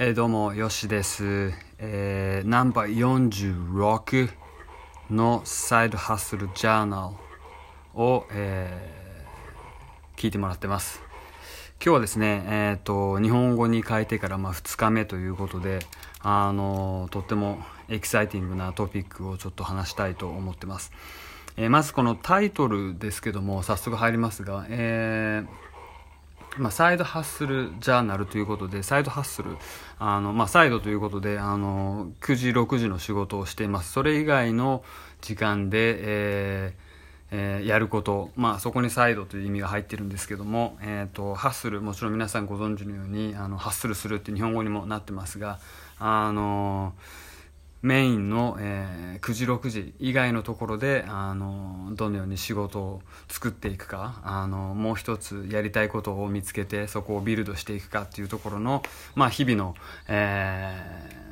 えー、どうも、よしです。えー、ナンバー46のサイドハッスルジャーナルを、えー聞いてもらってます。今日はですね、えっ、と、日本語に変えてからまあ2日目ということで、あのとってもエキサイティングなトピックをちょっと話したいと思ってます。えまずこのタイトルですけども、早速入りますが、えーまあ、サイドハッスルジャーナルということでサイドハッスルあの、まあ、サイドということであの9時6時の仕事をしています。それ以外の時間で、えーえーやること、まあ、そこにサイドという意味が入ってるんですけども、えー、とハッスルもちろん皆さんご存知のようにあのハッスルするって日本語にもなってますがあのメインの、えー9時6時以外のところであのどのように仕事を作っていくかあのもう一つやりたいことを見つけてそこをビルドしていくかっていうところの、まあ、日々の、えー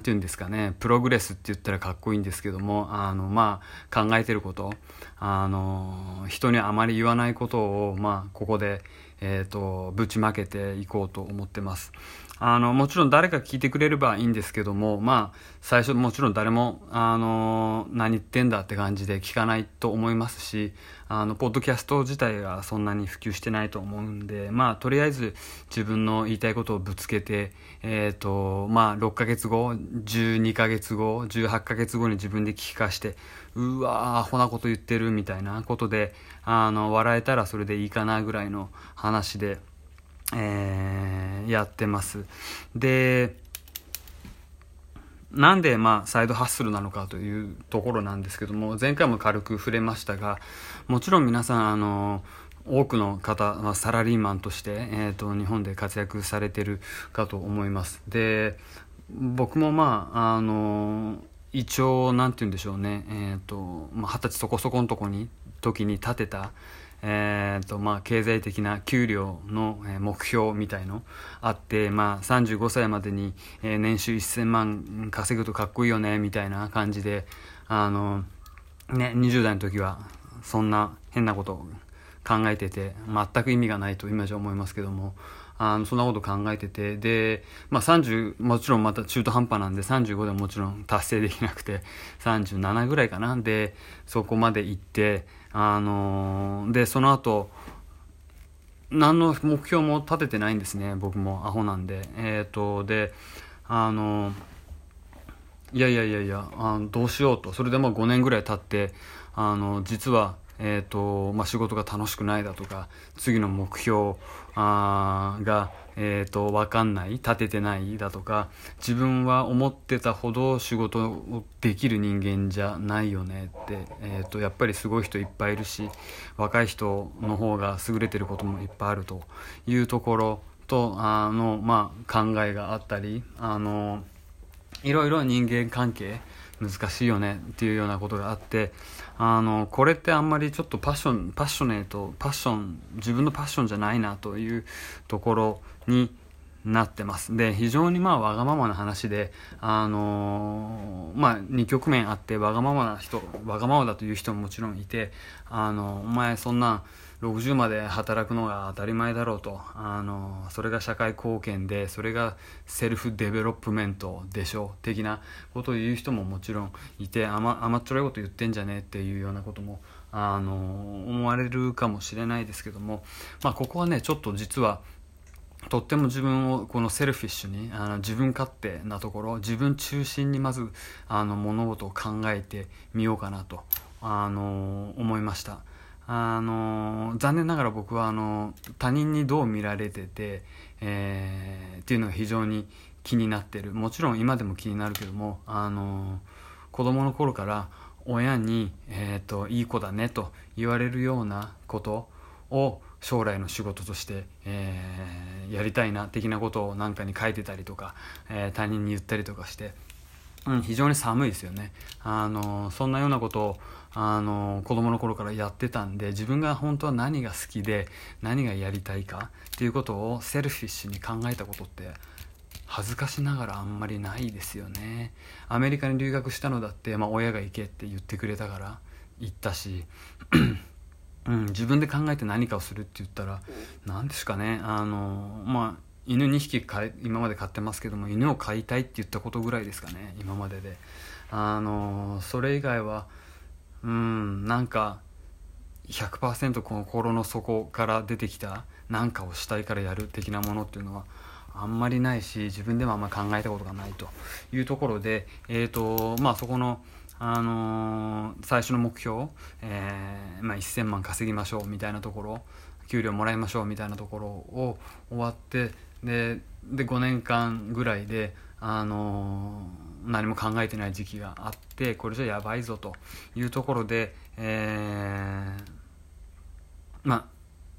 ていうんですかねプログレスって言ったらかっこいいんですけどもあの、まあ、考えてることあの人にあまり言わないことを、まあ、ここで、えー、とぶちまけていこうと思ってます。あのもちろん誰か聞いてくれればいいんですけどもまあ最初もちろん誰もあの何言ってんだって感じで聞かないと思いますしあのポッドキャスト自体がそんなに普及してないと思うんでまあとりあえず自分の言いたいことをぶつけてえっ、とまあ6ヶ月後12ヶ月後18ヶ月後に自分で聞き返してうわーアホなこと言ってるみたいなことであの笑えたらそれでいいかなぐらいの話で。えーやってます。でなんでまあサイドハッスルなのかというところなんですけども前回も軽く触れましたがもちろん皆さんあの多くの方はサラリーマンとして、えー、と日本で活躍されてるかと思います。で僕もまああの一応なんて言うんでしょうね。えーとまあ、二十歳そこそこのとこに時に立てたえーとまあ、経済的な給料の目標みたいのあって、まあ、35歳までに年収1000万稼ぐとかっこいいよねみたいな感じであの、ね、20代の時はそんな変なことを考えてて全く意味がないと今じゃ思いますけどもあのそんなこと考えててで、まあ、30もちろんまた中途半端なんで35でももちろん達成できなくて37ぐらいかな。でそこまで行ってあのでその後何の目標も立ててないんですね僕もアホなんで。えっ、とであのいやいやいやいやあのどうしようと。それでもう5年ぐらい経ってあの実は、えーとまあ、仕事が楽しくないだとか次の目標あが、えー、と分かんない立ててないだとか自分は思ってたほど仕事をできる人間じゃないよねって、えー、とやっぱりすごい人いっぱいいるし若い人の方が優れてることもいっぱいあるというところとあの、まあ、考えがあったりあのいろいろ人間関係難しいよねっていうようなことがあってあのこれってあんまりちょっとパッションパッショネートパッション自分のパッションじゃないなというところになってます。で非常にまあわがままな話であのまあ2局面あってわがままな人わがままだという人ももちろんいてあのお前そんな60まで働くのが当たり前だろうと。あのそれが社会貢献でそれが self development でしょう的なことを言う人ももちろんいて甘甘っちょろいこと言ってんじゃねえっていうようなこともあの思われるかもしれないですけども、まあ、ここはねちょっと実はとっても自分をこの selfish にあの自分勝手なところ自分中心にまずあの物事を考えてみようかなとあの思いました。あの残念ながら僕はあの他人にどう見られてて、えーっていうのが非常に気になってる。もちろん今でも気になるけどもあの子供の頃から親に、えーと「いい子だね」と言われるようなことを将来の仕事として、えーやりたいな的なことを何かに書いてたりとか、えー他人に言ったりとかして、うん、非常に寒いですよね。あのそんなようなことをあの子供の頃からやってたんで自分が本当は何が好きで何がやりたいかっていうことをセルフィッシュに考えたことって恥ずかしながらあんまりないですよね。アメリカに留学したのだって、まあ、親が行けって言ってくれたから行ったしうん、自分で考えて何かをするって言ったら何ですかね。あのまあ犬2匹飼い今まで飼ってますけども犬を飼いたいって言ったことぐらいですかね今までで。あのそれ以外はうんなんか100%この心の底から出てきた何かをしたいからやる的なものっていうのはあんまりないし自分でもあんまり考えたことがないと。いうところで、えーとまあ、そこの、あのー、最初の目標、えーまあ、1000万稼ぎましょうみたいなところ給料もらいましょうみたいなところを終わってでで5年間ぐらいで、あのー、何も考えてない時期があってこれじゃやばいぞというところで、えー、まあ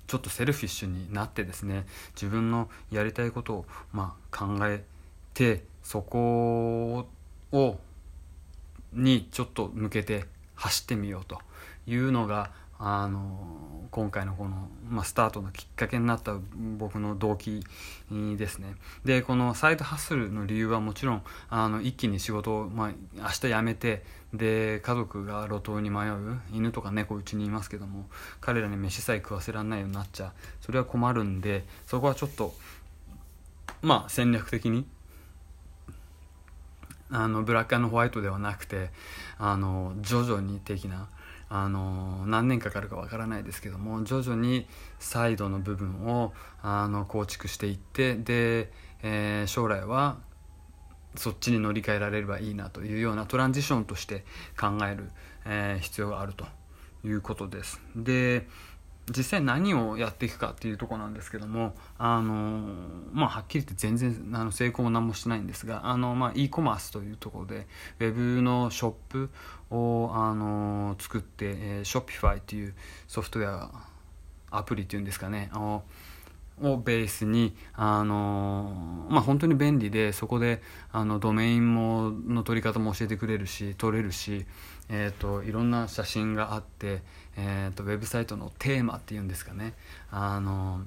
ちょっとセルフィッシュになってですね自分のやりたいことを、まあ、考えてそこをにちょっと向けて走ってみようというのがあの今回のこの、まあ、スタートのきっかけになった僕の動機ですね。でこのサイドハッスルの理由はもちろんあの一気に仕事を、まあ、明日辞めてで家族が路頭に迷う犬とか猫うちにいますけども彼らに飯さえ食わせられないようになっちゃそれは困るんでそこはちょっとまあ戦略的にあのブラックホワイトではなくてあの徐々に的なあの何年かかるかわからないですけども徐々にサイドの部分をあの構築していってで、えー、将来はそっちに乗り換えられればいいなというようなトランジションとして考える、えー、必要があるということです。で実際何をやっていくかっていうとこなんですけどもあの、まあ、はっきり言って全然あの成功も何もしてないんですがあの、まあ、e コマースというところで Web のショップをあの作って、えー、Shopify というソフトウェアアプリっていうんですかねををベースにあの、まあ、本当に便利でそこであのドメインもの取り方も教えてくれるし取れるしえーと、いろんな写真があって、えーと、ウェブサイトのテーマっていうんですかね。あの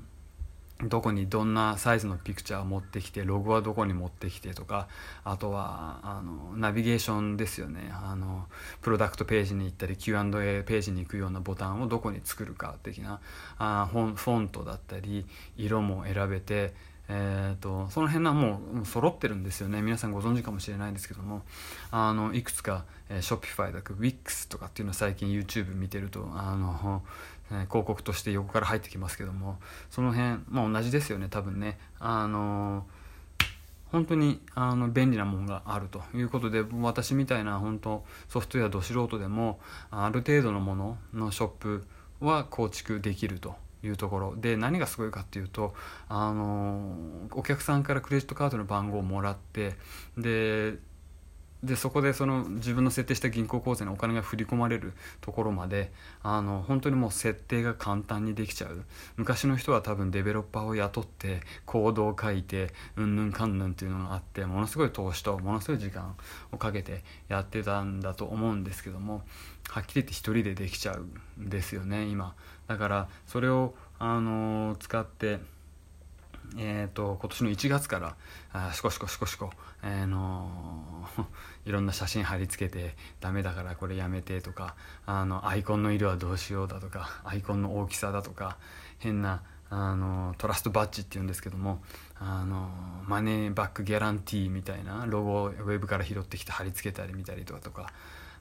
どこにどんなサイズのピクチャーを持ってきてログはどこに持ってきてとかあとはあのナビゲーションですよね。あのプロダクトページに行ったり Q&A ページに行くようなボタンをどこに作るか的なあフォントだったり色も選べてえーと、その辺はもう揃ってるんですよね。皆さんご存知かもしれないんですけども。あのいくつか、えー、Shopify だと Wix とかっていうのを最近 YouTube 見てるとあの、えー、広告として横から入ってきますけども。その辺、まあ、同じですよね多分ね。あの本当にあの便利なものがあるということで私みたいな本当ソフトウェアど素人でもある程度のもののショップは構築できると。いうところ。で何がすごいかっていうとあのお客さんからクレジットカードの番号をもらってででそこでその自分の設定した銀行口座にお金が振り込まれるところまであの本当にもう設定が簡単にできちゃう。昔の人は多分デベロッパーを雇ってコードを書いてうんぬんかんぬんっていうのがあってものすごい投資とものすごい時間をかけてやってたんだと思うんですけどもはっきり言って一人でできちゃうんですよね今。だからそれをあの使ってえーと、今年の1月からあシコシコシコシコ、えー、の いろんな写真貼り付けてダメだからこれやめてとかあのアイコンの色はどうしようだとかアイコンの大きさだとか変なあのトラストバッジっていうんですけどもあのマネーバックギャランティーみたいなロゴをウェブから拾ってきて貼り付けたり見たりとかとか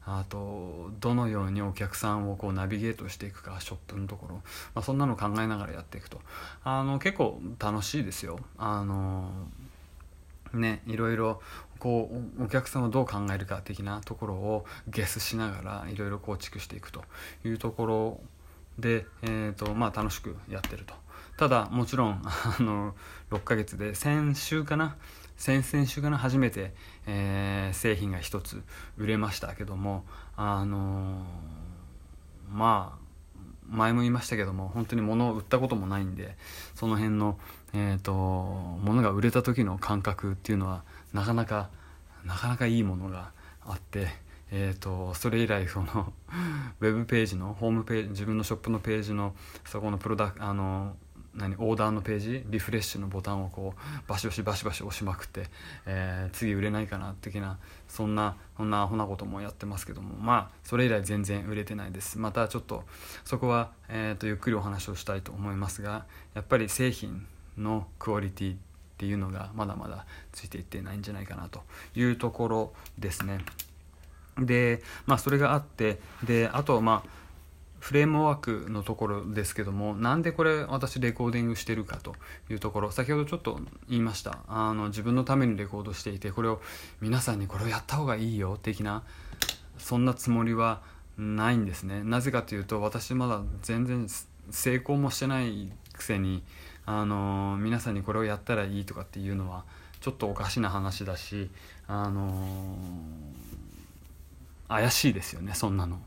あとどのようにお客さんをこうナビゲートしていくかショップのところ、まあ、そんなの考えながらやっていくと。あの結構楽しいですよ。あのねいろいろこうお客さんはどう考えるか的なところをゲスしながらいろいろ構築していくというところで、えーとまあ、楽しくやってると。ただもちろん あの6ヶ月で先週かな先々週かな初めて、えー、製品が一つ売れましたけどもあのー、まあ前も言いましたけども本当に物を売ったこともないんでその辺の、えーと、物が売れた時の感覚っていうのはなかなかなかなかいいものがあって、えーと、それ以来その ウェブページのホームページ自分のショップのページのそこのプロダクあの何オーダーのページリフレッシュのボタンをこうバシバシバシバシ押しまくって、えー、次売れないかな的なそんなそんなアホなこともやってますけどもまあそれ以来全然売れてないですまたちょっとそこは、えーと、ゆっくりお話をしたいと思いますがやっぱり製品のクオリティっていうのがまだまだついていってないんじゃないかなというところですね。でまあそれがあってであとまあフレームワークのところですけどもなんでこれ私レコーディングしてるかというところ先ほどちょっと言いましたあの自分のためにレコードしていてこれを皆さんにこれをやった方がいいよ的なそんなつもりはないんですねなぜかというと私まだ全然成功もしてないくせにあの皆さんにこれをやったらいいとかっていうのはちょっとおかしな話だしあの怪しいですよねそんなの。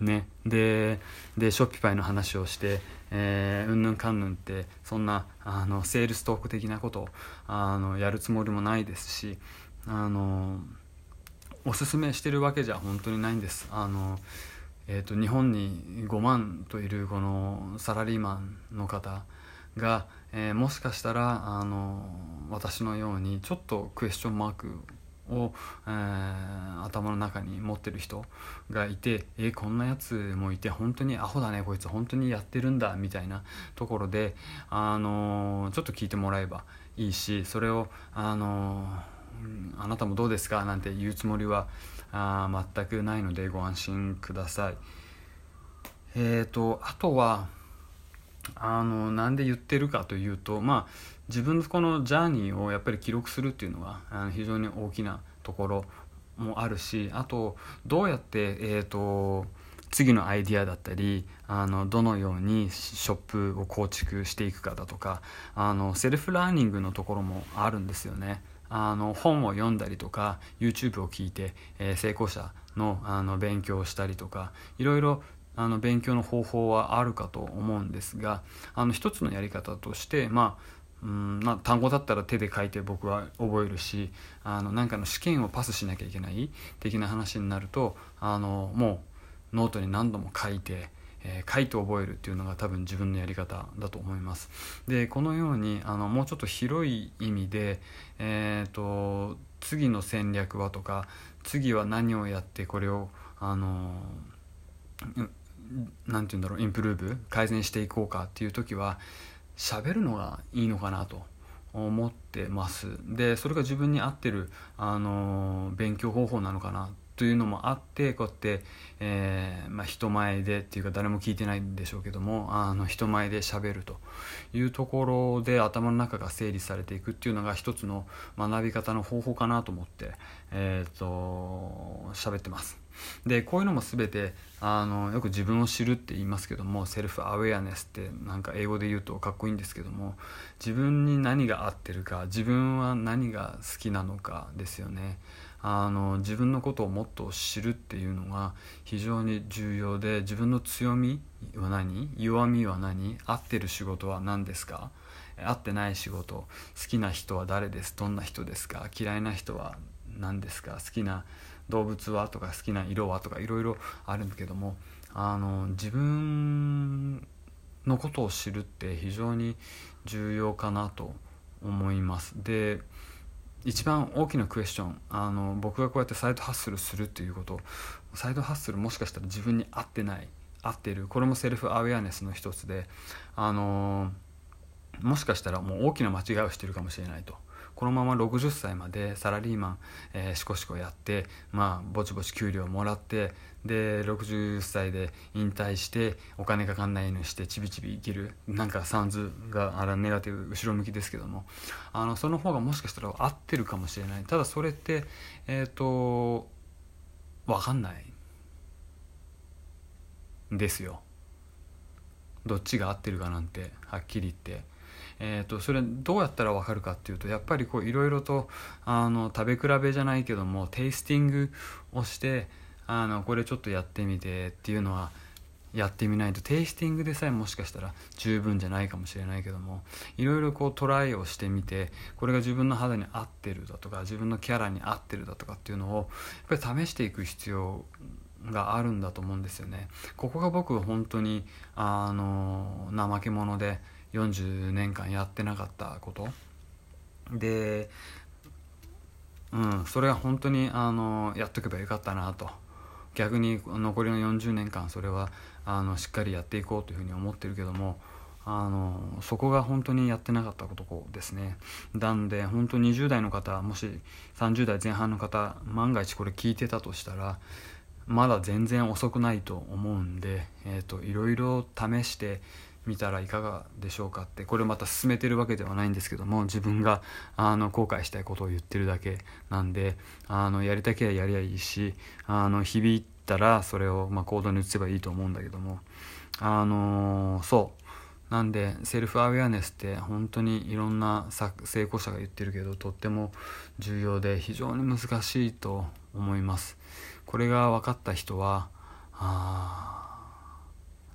ね、ででショッピファイの話をしてえー、うんぬんかんぬんってそんなあのセールストーク的なことあのやるつもりもないですしあのおすすめしてるわけじゃ本当にないんです。あの、えーと、日本に5万といるこのサラリーマンの方が、えー、もしかしたらあの私のようにちょっとクエスチョンマークを、えー、頭の中に持ってる人がいてえー、こんなやつもいて本当にアホだねこいつ本当にやってるんだみたいなところで、あのー、ちょっと聞いてもらえばいいしそれを、あのあなたもどうですか？なんて言うつもりはあ全くないのでご安心ください。えーと、あとはあのなんで言ってるかというと、まあ、自分のこのジャーニーをやっぱり記録するっていうのはあの非常に大きなところもあるしあとどうやって、えーと次のアイディアだったりあのどのようにショップを構築していくかだとかあの self learning のところもあるんですよね。あの本を読んだりとか YouTube を聞いて、えー、成功者のあの勉強をしたりとかいろいろあの勉強の方法はあるかと思うんですがあの一つのやり方としてまあうんまあ、単語だったら手で書いて僕は覚えるしあのなんかの試験をパスしなきゃいけない的な話になるとあのもうノートに何度も書いてえー、書いて覚えるっていうのが多分自分のやり方だと思います。でこのようにあのもうちょっと広い意味で、えーと、次の戦略はとか次は何をやってこれをあの何て言うんだろう improve 改善していこうかっていう時は喋るのがいいのかなと思ってますでそれが自分に合ってるあの勉強方法なのかなというのもあってこうやって、えーまあ、人前でっていうか誰も聞いてないんでしょうけどもあの人前でしゃべるというところで頭の中が整理されていくっていうのが一つの学び方の方法かなと思ってえっ、ー、と喋ってます。でこういうのも全てあのよく自分を知るって言いますけどもセルフアウェアネスってなんか英語で言うとかっこいいんですけども自分に何が合ってるか自分は何が好きなのかですよね。あの自分のことをもっと知るっていうのが非常に重要で自分の強みは何弱みは何合ってる仕事は何ですか合ってない仕事好きな人は誰ですどんな人ですか嫌いな人は何ですか好きな動物はとか好きな色はとかいろいろあるんだけどもあの自分のことを知るって非常に重要かなと思います。で一番大きなクエスチョンあの僕がこうやってサイドハッスルするっていうことサイドハッスルもしかしたら自分に合ってない合ってるこれもセルフアウェアネスの一つであのもしかしたらもう大きな間違いをしてるかもしれないとこのまま60歳までサラリーマン、えー、しこしこやってまあぼちぼち給料もらってで60歳で引退してお金かかんないようにしてちびちび生きるなんかサンズがあらネガティブ後ろ向きですけども。あのその方がもしかしたら合ってるかもしれない。ただそれってえっ、ー、と分かんない。ですよ。どっちが合ってるかなんてはっきり言って。えーと、それどうやったら分かるかっていうとやっぱりいろいろとあの食べ比べじゃないけどもテイスティングをしてあのこれちょっとやってみてっていうのはやってみないとテイスティングでさえもしかしたら十分じゃないかもしれないけどもいろいろこうトライをしてみてこれが自分の肌に合ってるだとか自分のキャラに合ってるだとかっていうのをやっぱり試していく必要があるんだと思うんですよね。ここが僕本当にあの怠け者で40年間やってなかったこと。で、うん、それは本当にあのやっとけばよかったなと。逆に残りの40年間それはあのしっかりやっていこうというふうに思ってるけどもあのそこが本当にやってなかったことですね。なんで本当20代の方もし30代前半の方万が一これ聞いてたとしたらまだ全然遅くないと思うんで、えーと、いろいろ試してみたらいかがでしょうかってこれまた進めてるわけではないんですけども自分があの後悔したいことを言ってるだけなんであのやりたければやりゃいいしあの響いたらそれをま行動に移せばいいと思うんだけどもあのそう。なんでセルフアウェアネスって本当にいろんな成功者が言ってるけどとっても重要で非常に難しいと思います。これが分かった人はあ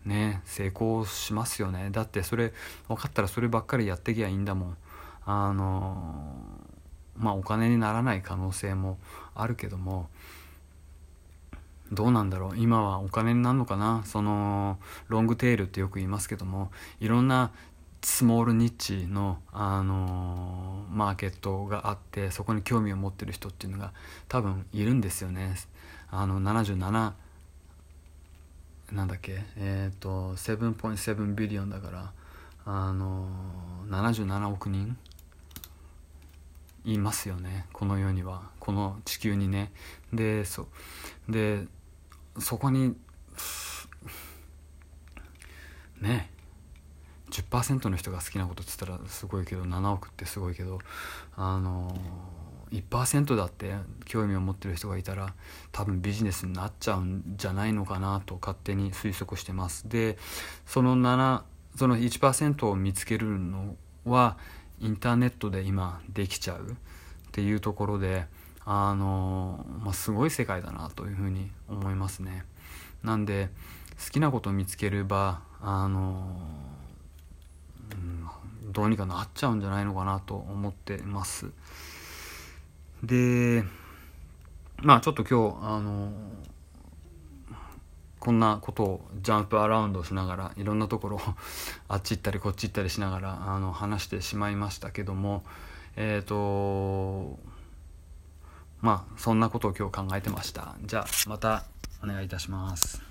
ね成功しますよね。だってそれ分かったらそればっかりやってきゃいいんだもん。あのまあお金にならない可能性もあるけども。どうなんだろう。今はお金になるのかな。そのロングテールってよく言いますけども。いろんなスモールニッチの、あのー、マーケットがあってそこに興味を持ってる人っていうのが多分いるんですよね。あの77なんだっけ？えっ、ー、と7.7ビリオンだからあの、77億人？いますよねこの世には。この地球にね。でそでそこにね10%の人が好きなことっつったらすごいけど7億ってすごいけどあの1%だって興味を持ってる人がいたら多分ビジネスになっちゃうんじゃないのかなと勝手に推測してますでその7その1%を見つけるのはインターネットで今できちゃうっていうところであの、まあ、すごい世界だなというふうに思いますねなんで好きなことを見つければあの、うん、どうにかなっちゃうんじゃないのかなと思ってますでまあちょっと今日あのこんなことをジャンプアラウンドしながらいろんなところを あっち行ったりこっち行ったりしながらあの話してしまいましたけどもえっ、ー、とまあそんなことを今日考えてました。じゃあまたお願いいたします。